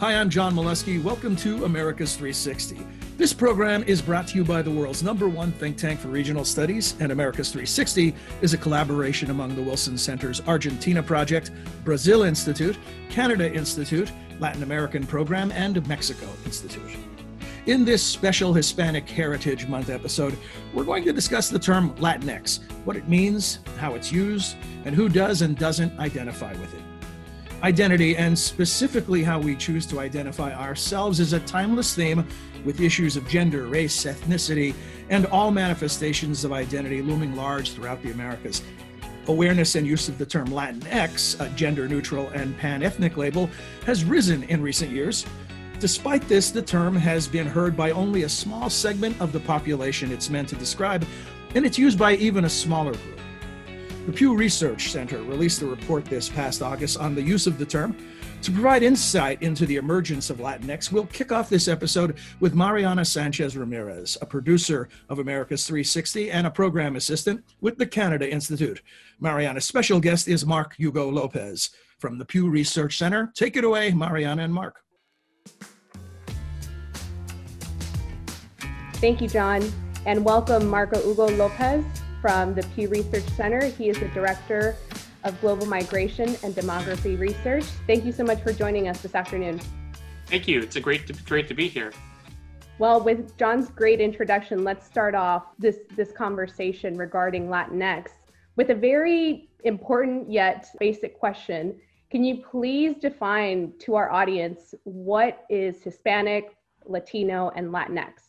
Hi, I'm John Milewski. Welcome to America's 360. This program is brought to you by the world's number one think tank for regional studies, and America's 360 is a collaboration among the Wilson Center's Argentina Project, Brazil Institute, Canada Institute, Latin American Program, and Mexico Institute. In this special Hispanic Heritage Month episode, we're going to discuss the term Latinx, what it means, how it's used, and who does and doesn't identify with it. Identity, and specifically how we choose to identify ourselves, is a timeless theme with issues of gender, race, ethnicity, and all manifestations of identity looming large throughout the Americas. Awareness and use of the term Latinx, a gender neutral and pan ethnic label, has risen in recent years. Despite this, the term has been heard by only a small segment of the population it's meant to describe, and it's used by even a smaller group. The Pew Research Center released a report this past August on the use of the term. To provide insight into the emergence of Latinx, we'll kick off this episode with Mariana Sanchez Ramirez, a producer of America's 360 and a program assistant with the Canada Institute. Mariana's special guest is Mark Hugo Lopez from the Pew Research Center. Take it away, Mariana and Mark. Thank you, John, and welcome Marco Hugo Lopez from the Pew Research Center. He is the Director of Global Migration and Demography Research. Thank you so much for joining us this afternoon. Thank you. It's a great to, great to be here. Well, with John's great introduction, let's start off this this conversation regarding Latinx with a very important yet basic question. Can you please define to our audience what is Hispanic, Latino, and Latinx?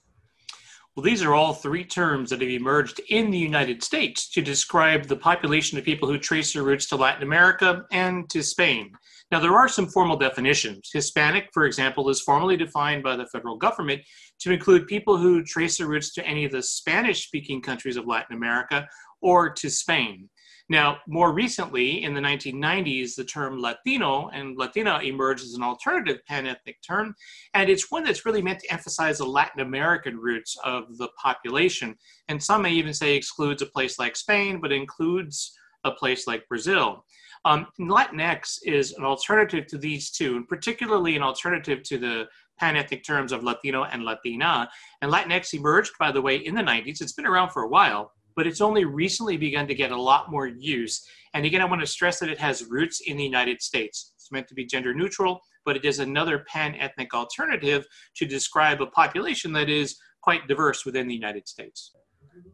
Well, these are all three terms that have emerged in the United States to describe the population of people who trace their roots to Latin America and to Spain. Now, there are some formal definitions. Hispanic, for example, is formally defined by the federal government to include people who trace their roots to any of the Spanish speaking countries of Latin America or to Spain. Now, more recently, in the 1990s, the term Latino and Latina emerged as an alternative pan ethnic term, and it's one that's really meant to emphasize the Latin American roots of the population. And some may even say excludes a place like Spain, but includes a place like Brazil. Um, Latinx is an alternative to these two, and particularly an alternative to the pan ethnic terms of Latino and Latina. And Latinx emerged, by the way, in the 90s. It's been around for a while but it's only recently begun to get a lot more use. And again, I want to stress that it has roots in the United States. It's meant to be gender neutral, but it is another pan ethnic alternative to describe a population that is quite diverse within the United States.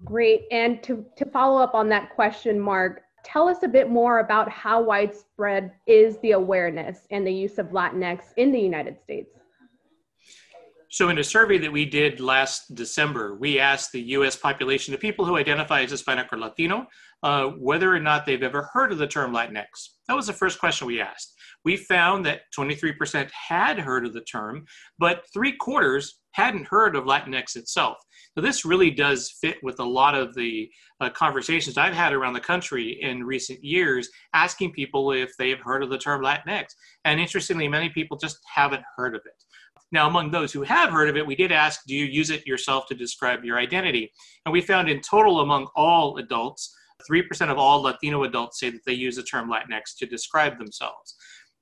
Great. And to, to follow up on that question, Mark, tell us a bit more about how widespread is the awareness and the use of Latinx in the United States? So, in a survey that we did last December, we asked the US population of people who identify as Hispanic or Latino uh, whether or not they've ever heard of the term Latinx. That was the first question we asked. We found that 23% had heard of the term, but three quarters hadn't heard of Latinx itself. So, this really does fit with a lot of the uh, conversations I've had around the country in recent years asking people if they've heard of the term Latinx. And interestingly, many people just haven't heard of it. Now, among those who have heard of it, we did ask, do you use it yourself to describe your identity? And we found in total among all adults, 3% of all Latino adults say that they use the term Latinx to describe themselves.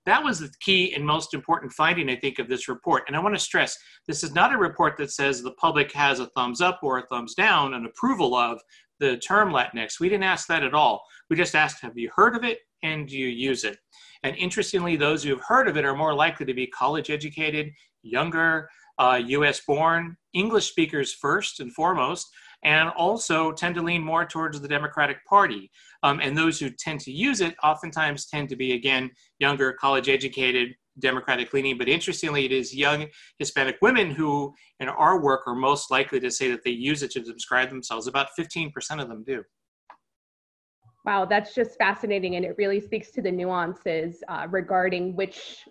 That was the key and most important finding, I think, of this report. And I want to stress this is not a report that says the public has a thumbs up or a thumbs down, an approval of the term Latinx. We didn't ask that at all. We just asked, have you heard of it and do you use it? And interestingly, those who have heard of it are more likely to be college educated, younger, uh, US born, English speakers first and foremost, and also tend to lean more towards the Democratic Party. Um, and those who tend to use it oftentimes tend to be, again, younger, college educated, Democratic leaning. But interestingly, it is young Hispanic women who, in our work, are most likely to say that they use it to describe themselves. About 15% of them do. Wow, that's just fascinating. And it really speaks to the nuances uh, regarding which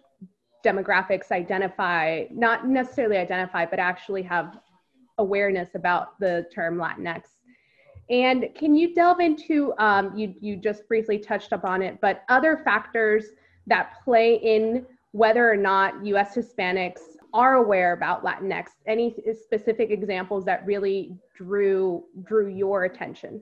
demographics identify, not necessarily identify, but actually have awareness about the term Latinx. And can you delve into, um, you, you just briefly touched upon it, but other factors that play in whether or not US Hispanics are aware about Latinx? Any specific examples that really drew drew your attention?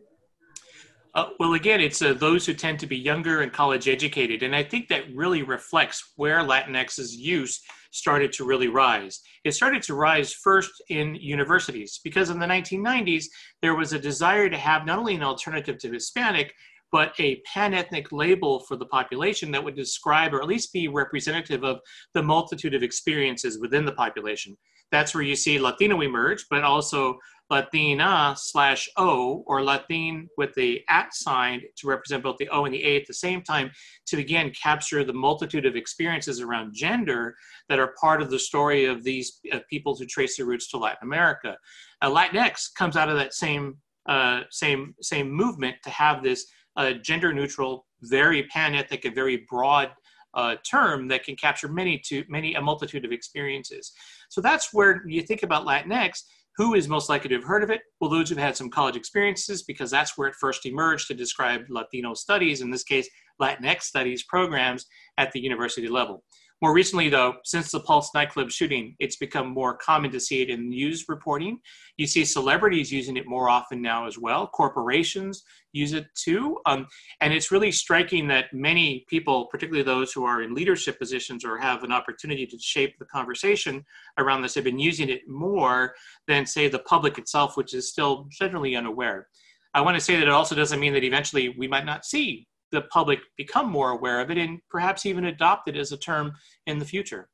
Uh, well, again, it's uh, those who tend to be younger and college educated. And I think that really reflects where Latinx's use started to really rise. It started to rise first in universities because in the 1990s, there was a desire to have not only an alternative to Hispanic, but a pan ethnic label for the population that would describe or at least be representative of the multitude of experiences within the population. That's where you see Latino emerge, but also Latina slash O or Latin with the at sign to represent both the O and the A at the same time to again capture the multitude of experiences around gender that are part of the story of these uh, people who trace their roots to Latin America. Uh, Latinx comes out of that same uh, same same movement to have this uh, gender neutral, very pan ethnic, and very broad uh, term that can capture many to many a multitude of experiences. So that's where you think about Latinx. Who is most likely to have heard of it? Well, those who've had some college experiences, because that's where it first emerged to describe Latino studies, in this case, Latinx studies programs at the university level. More recently, though, since the Pulse nightclub shooting, it's become more common to see it in news reporting. You see celebrities using it more often now as well. Corporations use it too. Um, and it's really striking that many people, particularly those who are in leadership positions or have an opportunity to shape the conversation around this, have been using it more than, say, the public itself, which is still generally unaware. I want to say that it also doesn't mean that eventually we might not see the public become more aware of it and perhaps even adopt it as a term in the future.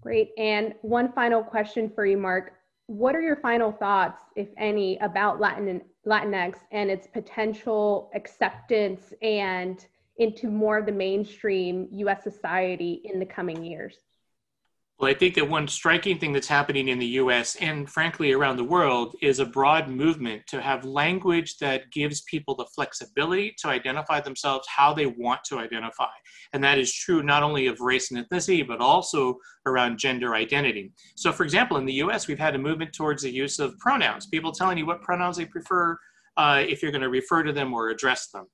Great. And one final question for you, Mark. What are your final thoughts, if any, about Latin Latinx and its potential acceptance and into more of the mainstream US society in the coming years? Well, I think that one striking thing that's happening in the US and frankly around the world is a broad movement to have language that gives people the flexibility to identify themselves how they want to identify. And that is true not only of race and ethnicity, but also around gender identity. So, for example, in the US, we've had a movement towards the use of pronouns, people telling you what pronouns they prefer uh, if you're going to refer to them or address them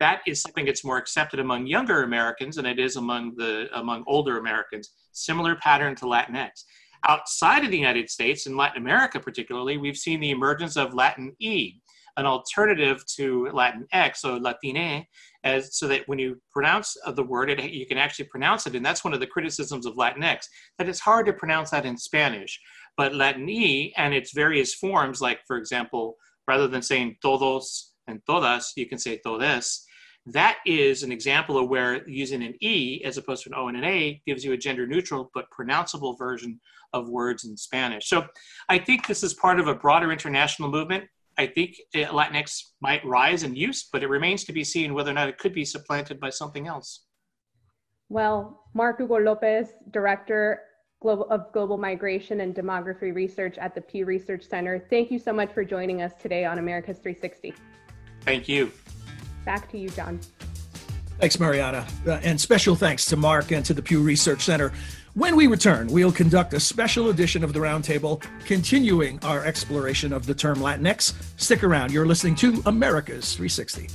that is something that's more accepted among younger Americans than it is among the among older Americans. Similar pattern to Latinx. Outside of the United States, in Latin America particularly, we've seen the emergence of Latin E, an alternative to Latin X, so Latine, as so that when you pronounce the word, it, you can actually pronounce it, and that's one of the criticisms of Latinx that it's hard to pronounce that in Spanish. But Latin E and its various forms, like for example, rather than saying todos and todas, you can say todes that is an example of where using an E as opposed to an O and an A gives you a gender neutral but pronounceable version of words in Spanish. So I think this is part of a broader international movement. I think Latinx might rise in use, but it remains to be seen whether or not it could be supplanted by something else. Well, Mark Hugo Lopez, Director of Global Migration and Demography Research at the Pew Research Center, thank you so much for joining us today on America's 360. Thank you. Back to you, John. Thanks, Mariana. Uh, and special thanks to Mark and to the Pew Research Center. When we return, we'll conduct a special edition of the Roundtable, continuing our exploration of the term Latinx. Stick around. You're listening to America's 360.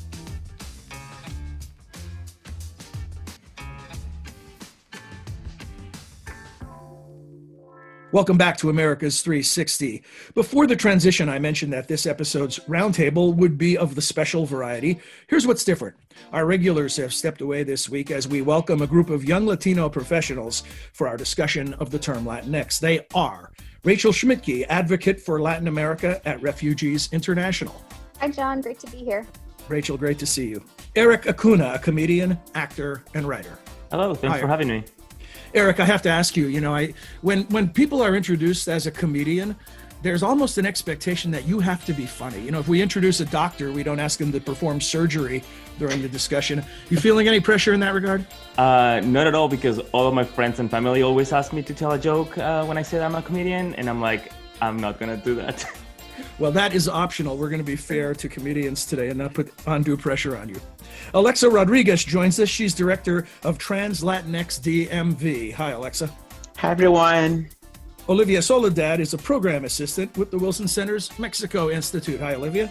Welcome back to America's 360. Before the transition, I mentioned that this episode's roundtable would be of the special variety. Here's what's different. Our regulars have stepped away this week as we welcome a group of young Latino professionals for our discussion of the term Latinx. They are Rachel Schmidtke, advocate for Latin America at Refugees International. Hi, John. Great to be here. Rachel, great to see you. Eric Acuna, a comedian, actor, and writer. Hello. Thanks Hi. for having me. Eric, I have to ask you. You know, I when when people are introduced as a comedian, there's almost an expectation that you have to be funny. You know, if we introduce a doctor, we don't ask them to perform surgery during the discussion. You feeling any pressure in that regard? Uh, not at all, because all of my friends and family always ask me to tell a joke uh, when I say I'm a comedian, and I'm like, I'm not gonna do that. Well, that is optional. We're going to be fair to comedians today and not put undue pressure on you. Alexa Rodriguez joins us. She's director of Trans Latinx DMV. Hi, Alexa. Hi, everyone. Olivia Soledad is a program assistant with the Wilson Center's Mexico Institute. Hi, Olivia.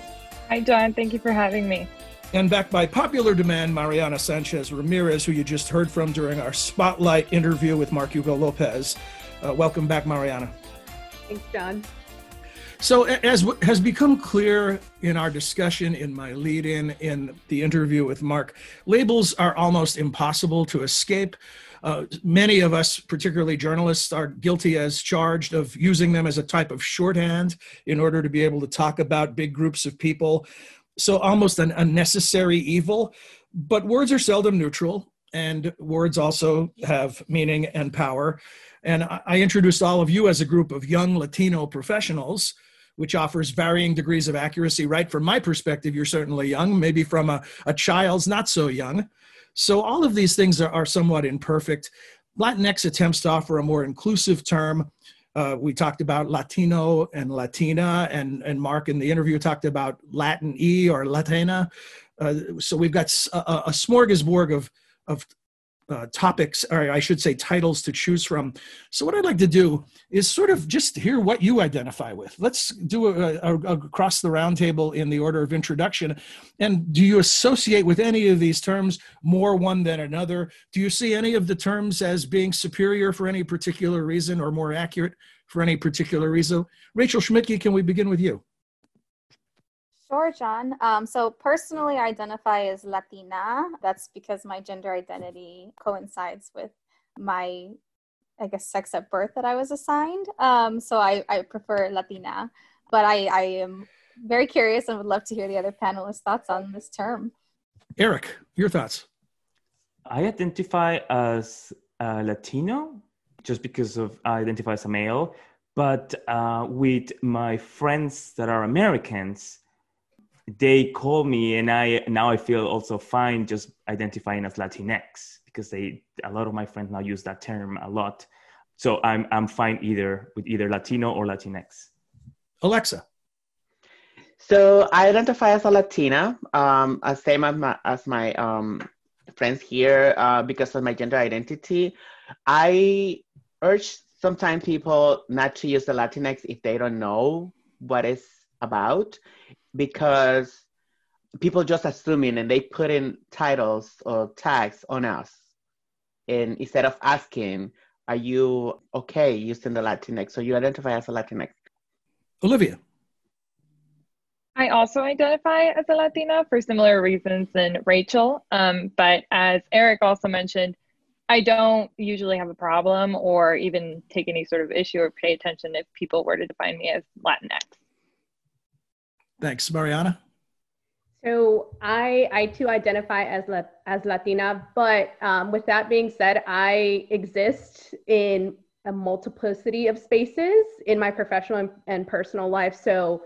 Hi, John. Thank you for having me. And back by popular demand, Mariana Sanchez Ramirez, who you just heard from during our spotlight interview with Mark Hugo Lopez. Uh, welcome back, Mariana. Thanks, John. So, as has become clear in our discussion, in my lead in, in the interview with Mark, labels are almost impossible to escape. Uh, many of us, particularly journalists, are guilty as charged of using them as a type of shorthand in order to be able to talk about big groups of people. So, almost an unnecessary evil. But words are seldom neutral, and words also have meaning and power. And I introduced all of you as a group of young Latino professionals which offers varying degrees of accuracy. Right from my perspective, you're certainly young, maybe from a, a child's not so young. So all of these things are, are somewhat imperfect. Latinx attempts to offer a more inclusive term. Uh, we talked about Latino and Latina, and, and Mark in the interview talked about Latin E or Latina. Uh, so we've got a, a smorgasbord of, of uh, topics, or I should say titles to choose from. So, what I'd like to do is sort of just hear what you identify with. Let's do a, a, a across the roundtable in the order of introduction. And do you associate with any of these terms more one than another? Do you see any of the terms as being superior for any particular reason or more accurate for any particular reason? Rachel Schmidtke, can we begin with you? Sure, John. Um, so personally, I identify as Latina. That's because my gender identity coincides with my, I guess, sex at birth that I was assigned. Um, so I, I prefer Latina. But I, I am very curious and would love to hear the other panelists' thoughts on this term. Eric, your thoughts? I identify as uh, Latino just because of I identify as a male. But uh, with my friends that are Americans, they call me and i now i feel also fine just identifying as latinx because they a lot of my friends now use that term a lot. So i'm i'm fine either with either latino or latinx. Alexa. So i identify as a latina um as same as my as my um friends here uh, because of my gender identity. I urge sometimes people not to use the latinx if they don't know what it's about because people just assuming and they put in titles or tags on us. And instead of asking, are you okay using the Latinx? So you identify as a Latinx. Olivia. I also identify as a Latina for similar reasons than Rachel. Um, but as Eric also mentioned, I don't usually have a problem or even take any sort of issue or pay attention if people were to define me as Latinx. Thanks, Mariana. So I I too identify as La, as Latina, but um, with that being said, I exist in a multiplicity of spaces in my professional and, and personal life. So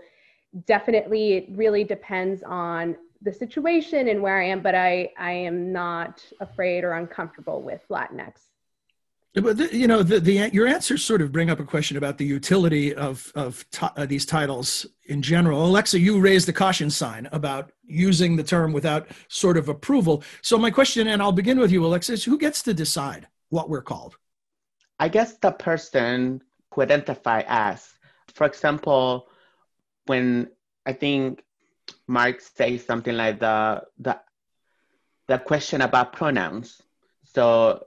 definitely, it really depends on the situation and where I am. But I I am not afraid or uncomfortable with Latinx. But the, you know, the, the your answers sort of bring up a question about the utility of of uh, these titles in general. Alexa, you raised the caution sign about using the term without sort of approval. So my question, and I'll begin with you, Alexa, is who gets to decide what we're called? I guess the person who identify as. For example, when I think Mark says something like the the the question about pronouns. So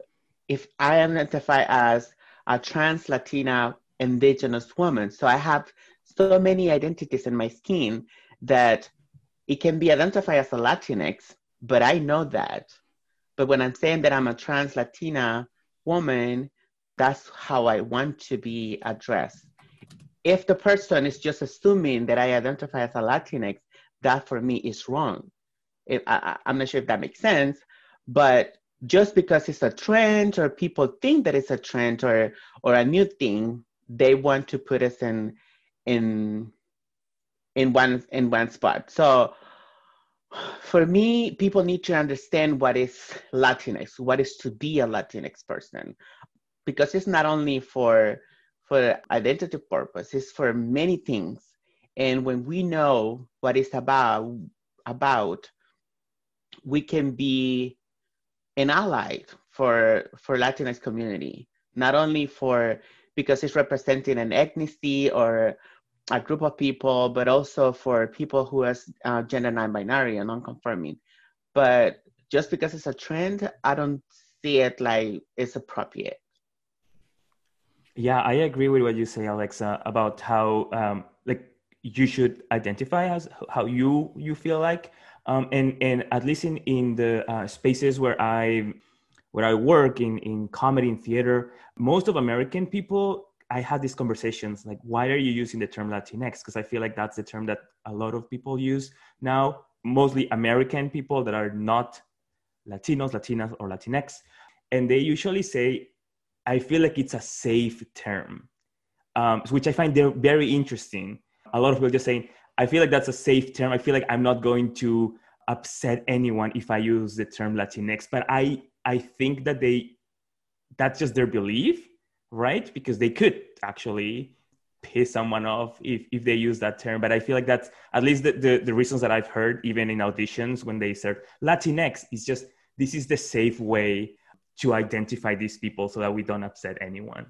if I identify as a trans Latina indigenous woman, so I have so many identities in my skin that it can be identified as a Latinx, but I know that. But when I'm saying that I'm a trans Latina woman, that's how I want to be addressed. If the person is just assuming that I identify as a Latinx, that for me is wrong. I, I'm not sure if that makes sense, but just because it's a trend or people think that it's a trend or or a new thing, they want to put us in in in one in one spot. So for me, people need to understand what is Latinx, what is to be a Latinx person, because it's not only for for identity purpose, it's for many things. And when we know what it's about about, we can be an ally for for Latinx community, not only for because it's representing an ethnicity or a group of people, but also for people who are uh, gender non-binary and non-conforming. But just because it's a trend, I don't see it like it's appropriate. Yeah, I agree with what you say, Alexa, about how um, like you should identify as how you you feel like um, and and at least in in the uh, spaces where i where i work in in comedy and theater most of american people i had these conversations like why are you using the term latinx? Because i feel like that's the term that a lot of people use now mostly american people that are not latinos latinas or latinx and they usually say i feel like it's a safe term um, which i find very interesting. A lot of people just saying, I feel like that's a safe term. I feel like I'm not going to upset anyone if I use the term Latinx. But I I think that they that's just their belief, right? Because they could actually piss someone off if, if they use that term. But I feel like that's at least the, the, the reasons that I've heard even in auditions when they said Latinx is just this is the safe way to identify these people so that we don't upset anyone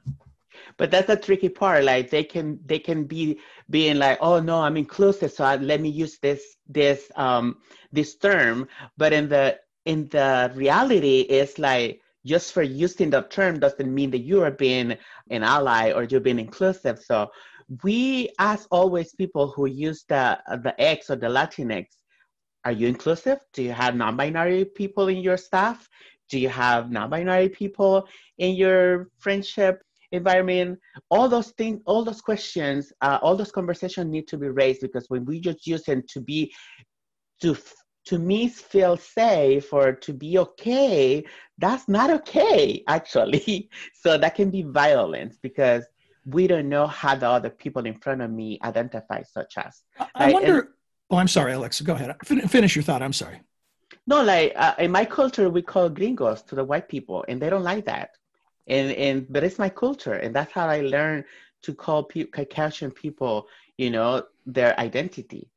but that's the tricky part like they can they can be being like oh no i'm inclusive so I, let me use this this um this term. But in the in the reality it's like just for using the term doesn't mean that you are being an ally or you're being inclusive. So we ask always people who use the the x or the latinx are you inclusive? Do you have non-binary people in your staff? Do you have non-binary people in your friendship environment, all those things, all those questions, uh, all those conversations need to be raised because when we just use them to be, to to me feel safe or to be okay, that's not okay actually. so that can be violence because we don't know how the other people in front of me identify such as. I, wonder. And, oh, I'm sorry, Alexa. Go ahead. Fin- finish your thought. I'm sorry. No, like uh, in my culture, we call gringos to the white people, and they don't like that and and but it's my culture and that's how i learned to call pe- caucasian people you know their identity.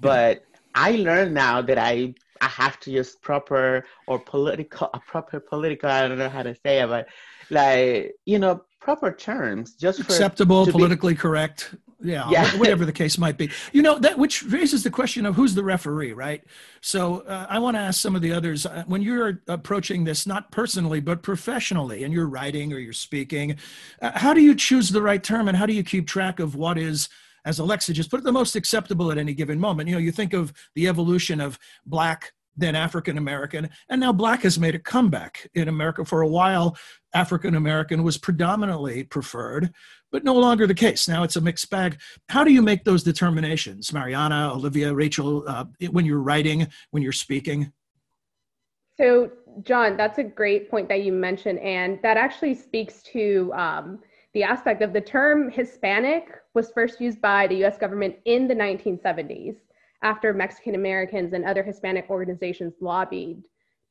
But i learned now that i i have to use proper or political a proper political i don't know how to say it but like you know proper terms just acceptable politically be, correct yeah, yeah. whatever the case might be. You know that which raises the question of who's the referee, right? So uh, I want to ask some of the others uh, when you're approaching this not personally but professionally, and you're writing or you're speaking, uh, how do you choose the right term, and how do you keep track of what is as Alexa just put it, the most acceptable at any given moment? You know, you think of the evolution of black then African American, and now black has made a comeback in America. For a while, African American was predominantly preferred, but no longer the case. Now it's a mixed bag. How do you make those determinations, Mariana, Olivia, Rachel, uh, when you're writing, when you're speaking? So, John, that's a great point that you mentioned, and that actually speaks to um, the aspect of the term Hispanic was first used by the US government in the 1970s after Mexican Americans and other Hispanic organizations lobbied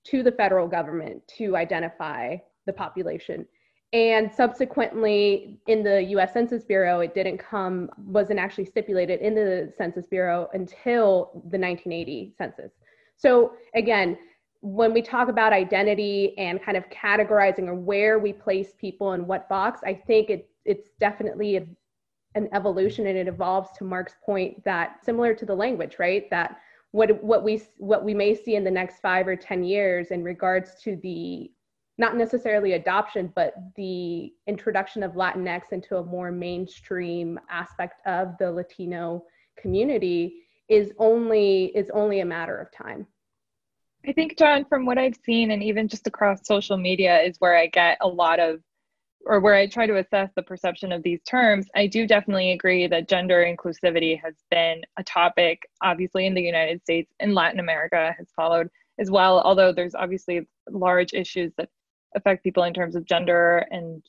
to the federal government to identify the population. And subsequently, in the US Census Bureau, it didn't come, wasn't actually stipulated in the Census Bureau until the 1980 census. So, again, when we talk about identity and kind of categorizing or where we place people in what box, I think it, it's definitely a, an evolution and it evolves to Mark's point that similar to the language, right? That what what we what we may see in the next five or ten years in regards to the not necessarily adoption, but the introduction of Latinx into a more mainstream aspect of the Latino community is only is only a matter of time. I think, John, from what I've seen, and even just across social media, is where I get a lot of, or where I try to assess the perception of these terms. I do definitely agree that gender inclusivity has been a topic, obviously, in the United States and Latin America has followed as well, although there's obviously large issues that affect people in terms of gender and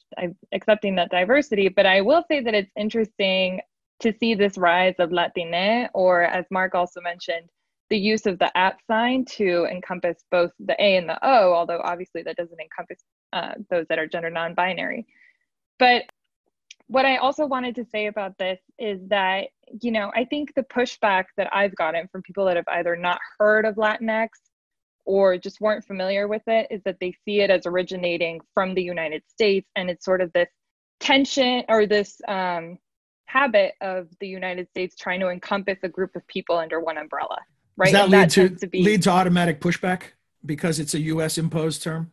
accepting that diversity. But I will say that it's interesting to see this rise of Latine, or as Mark also mentioned, the use of the at sign to encompass both the A and the O, although obviously that doesn't encompass uh, those that are gender non binary. But what I also wanted to say about this is that, you know, I think the pushback that I've gotten from people that have either not heard of Latinx or just weren't familiar with it is that they see it as originating from the United States and it's sort of this tension or this um, habit of the United States trying to encompass a group of people under one umbrella. Right. Does that, lead, that to, to be, lead to automatic pushback because it's a US imposed term?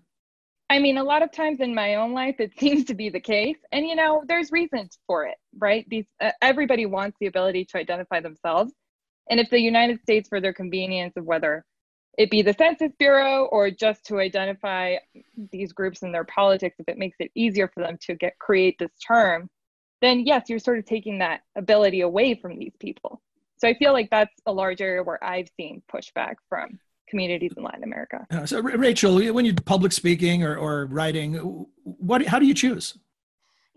I mean, a lot of times in my own life, it seems to be the case. And, you know, there's reasons for it. right? These uh, everybody wants the ability to identify themselves. And if the United States, for their convenience of whether it be the Census Bureau or just to identify these groups in their politics, if it makes it easier for them to get create this term, then yes, you're sort of taking that ability away from these people. So I feel like that's a large area where I've seen pushback from communities in Latin America. Uh, so Rachel, when you're public speaking or, or writing, what how do you choose?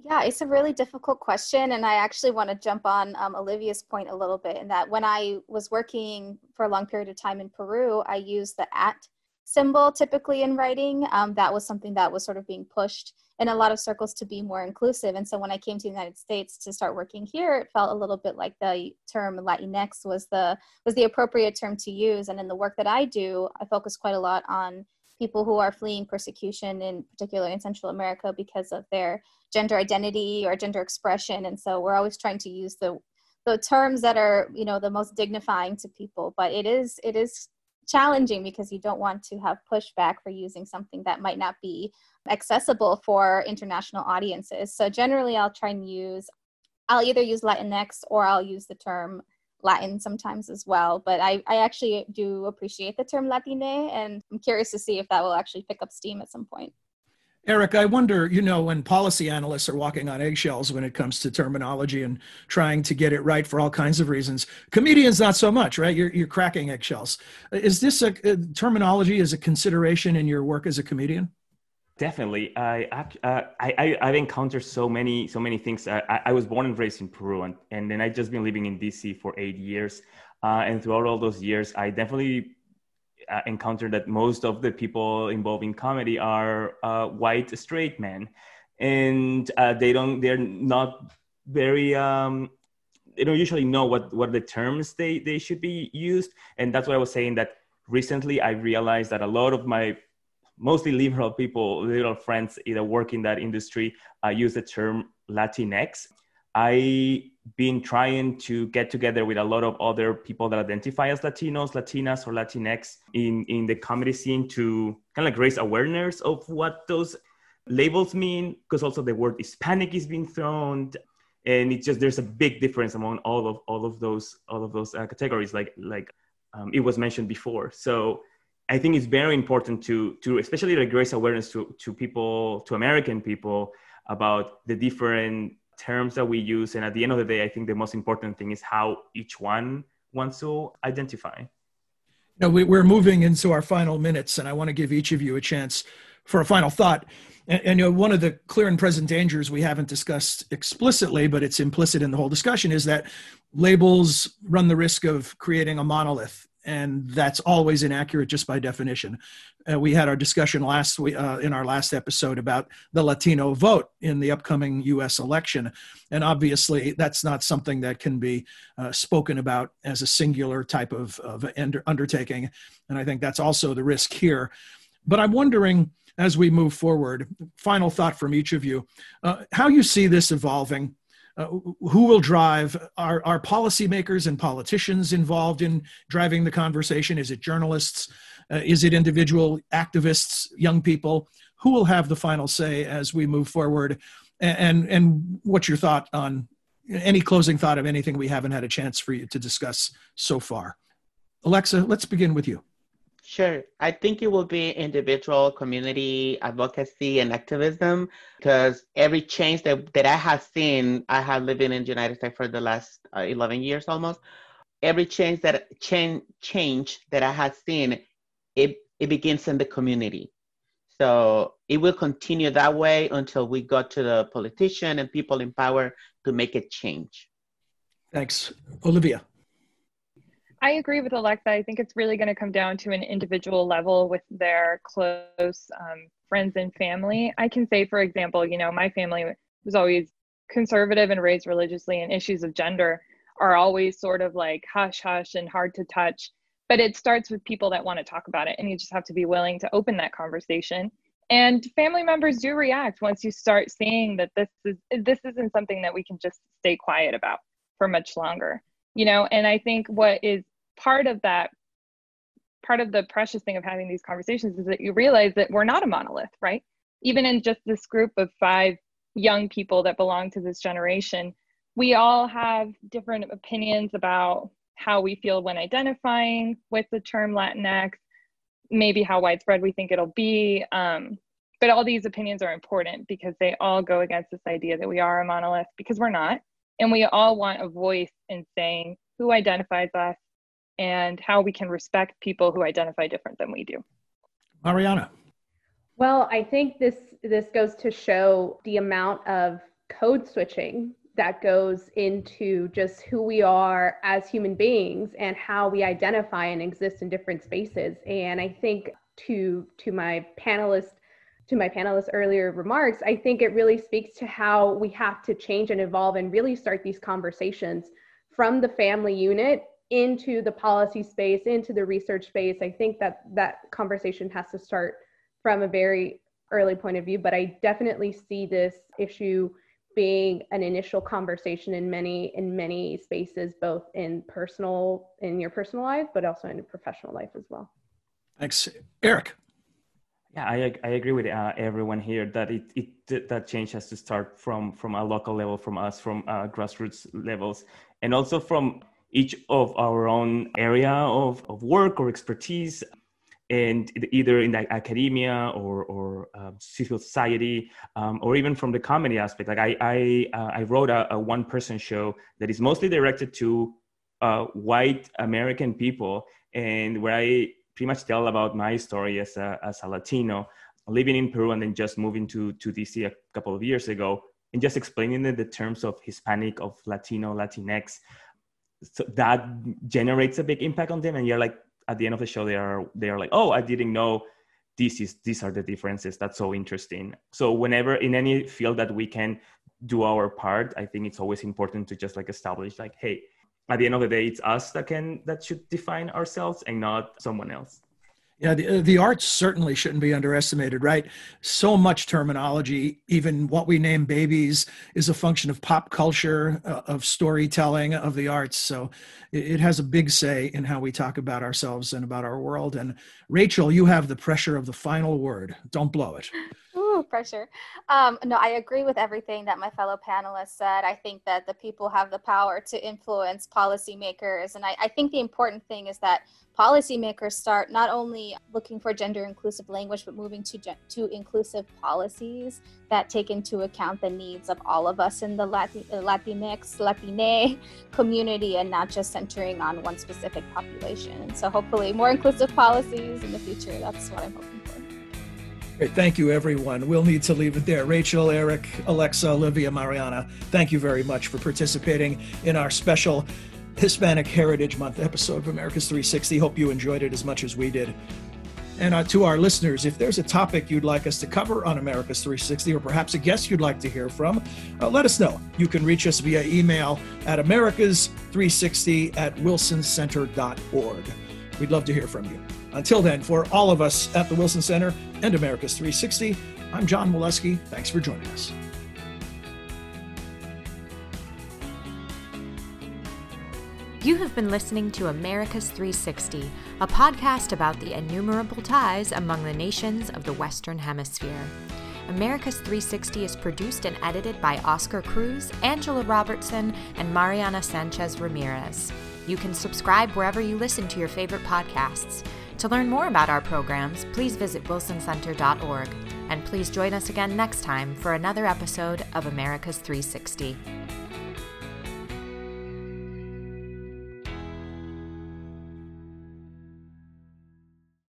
Yeah, it's a really difficult question. And I actually want to jump on um, Olivia's point a little bit in that when I was working for a long period of time in Peru, I used the at symbol typically in writing. Um, that was something that was sort of being pushed in a lot of circles to be more inclusive. And so when I came to the United States to start working here, it felt a little bit like the term Latinx was the was the appropriate term to use. And in the work that I do, I focus quite a lot on people who are fleeing persecution, in particular in Central America, because of their gender identity or gender expression. And so we're always trying to use the the terms that are you know the most dignifying to people. But it is it is challenging because you don't want to have pushback for using something that might not be accessible for international audiences. So generally, I'll try and use I'll either use Latinx or I'll use the term Latin sometimes as well. But I, I actually do appreciate the term Latine, and I'm curious to see if that will actually pick up steam at some point. Eric, I wonder, you know, when policy analysts are walking on eggshells when it comes to terminology and trying to get it right for all kinds of reasons, comedians not so much, right? You're, you're cracking eggshells. Is this a, a terminology as a consideration in your work as a comedian? Definitely, I, uh, I, I have encountered so many so many things. I, I was born and raised in Peru, and, and then I've just been living in DC for eight years. Uh, and throughout all those years, I definitely uh, encountered that most of the people involved in comedy are uh, white straight men, and uh, they don't they're not very um, they don't usually know what what the terms they they should be used, and that's why I was saying that recently I realized that a lot of my mostly liberal people, liberal friends, either work in that industry, uh, use the term Latinx. I've been trying to get together with a lot of other people that identify as Latinos, Latinas, or Latinx in, in the comedy scene to kind of like raise awareness of what those labels mean, because also the word Hispanic is being thrown. And it's just there's a big difference among all of all of those all of those uh, categories, like like um, it was mentioned before. So I think it's very important to to especially like raise awareness to to people to American people about the different terms that we use. And at the end of the day, I think the most important thing is how each one wants to identify. Now we, are moving into our final minutes, and I want to give each of you a chance for a final thought. And, and, you know, one of the clear and present dangers we haven't discussed explicitly, but it's implicit in the whole discussion, is that labels run the risk of creating a monolith and that's always inaccurate just by definition. Uh, we had our discussion last week uh, in our last episode about the Latino vote in the upcoming U.S. election, and obviously that's not something that can be uh, spoken about as a singular type of, of undertaking, and I think that's also the risk here. But I'm wondering as we move forward, final thought from each of you, uh, how you see this evolving uh, who will drive are, are policymakers and politicians involved in driving the conversation? Is it journalists? Uh, is it individual activists young people? Who will have the final say as we move forward? And and, and what's your thought on any closing thought of anything we haven't had a chance for you to discuss so far? Alexa let's begin with you Sure. I think it will be individual community advocacy and activism because every change that, that I have seen, I have lived in the United States for the last uh, 11 years almost. Every change that change, change that I have seen, it, it begins in the community. So it will continue that way until we go to the politician and people in power to make a change. Thanks. Olivia. I agree with Alexa. I think it's really going to come down to an individual level with their close um, friends and family. I can say, for example, you know, my family was always conservative and raised religiously, and issues of gender are always sort of like hush hush and hard to touch. But it starts with people that want to talk about it, and you just have to be willing to open that conversation. And family members do react once you start seeing that this is this isn't something that we can just stay quiet about for much longer you know and i think what is part of that part of the precious thing of having these conversations is that you realize that we're not a monolith right even in just this group of five young people that belong to this generation we all have different opinions about how we feel when identifying with the term Latinx, maybe how widespread we think it'll be. Um, but all these opinions are important because they all go against this idea that we are a monolith because we're not. And we all want a voice in saying who identifies us and how we can respect people who identify different than we do. Mariana. Well, I think this this goes to show the amount of code switching that goes into just who we are as human beings and how we identify and exist in different spaces. And I think to to my panelist to my panelists earlier remarks, I think it really speaks to how we have to change and evolve and really start these conversations from the family unit into the policy space, into the research space. I think that that conversation has to start from a very early point of view, but I definitely see this issue being an initial conversation in many in many spaces both in personal in your personal life but also in your professional life as well. Thanks. Eric. Yeah, I, I agree with uh, everyone here that it, it that change has to start from from a local level, from us, from uh, grassroots levels, and also from each of our own area of, of work or expertise, and either in the academia or or uh, civil society, um, or even from the comedy aspect. Like I I uh, I wrote a, a one person show that is mostly directed to uh, white American people, and where I pretty much tell about my story as a, as a Latino living in Peru and then just moving to, to DC a couple of years ago and just explaining the, the terms of Hispanic, of Latino, Latinx. So that generates a big impact on them. And you're like, at the end of the show, they are, they are like, oh, I didn't know this is, these are the differences. That's so interesting. So whenever in any field that we can do our part, I think it's always important to just like establish like, hey, at the end of the day, it's us that can that should define ourselves and not someone else. Yeah, the, uh, the arts certainly shouldn't be underestimated, right? So much terminology, even what we name babies, is a function of pop culture, uh, of storytelling, of the arts. So it, it, has a big say in how we talk about ourselves and about our world. And Rachel, you have the pressure of the final word. Don't blow it. Pressure. Um, no, I agree with everything that my fellow panelists said. I think that the people have the power to influence policymakers. And I, I think the important thing is that policymakers start not only looking for gender inclusive language, but moving to, to inclusive policies that take into account the needs of all of us in the Latin, uh, Latinx, Latine community and not just centering on one specific population. So hopefully more inclusive policies in the future. That's what I'm hoping. Great. Thank you, everyone. We'll need to leave it there. Rachel, Eric, Alexa, Olivia, Mariana, thank you very much for participating in our special Hispanic Heritage Month episode of America's 360. Hope you enjoyed it as much as we did. And uh, to our listeners, if there's a topic you'd like us to cover on America's 360, or perhaps a guest you'd like to hear from, uh, let us know. You can reach us via email at americas360 at wilsoncenter.org. We'd love to hear from you. Until then, for all of us at the Wilson Center and America's 360, I'm John Milewski. Thanks for joining us. You have been listening to America's 360, a podcast about the innumerable ties among the nations of the Western Hemisphere. America's 360 is produced and edited by Oscar Cruz, Angela Robertson, and Mariana Sanchez Ramirez. You can subscribe wherever you listen to your favorite podcasts. To learn more about our programs, please visit wilsoncenter.org. And please join us again next time for another episode of America's 360.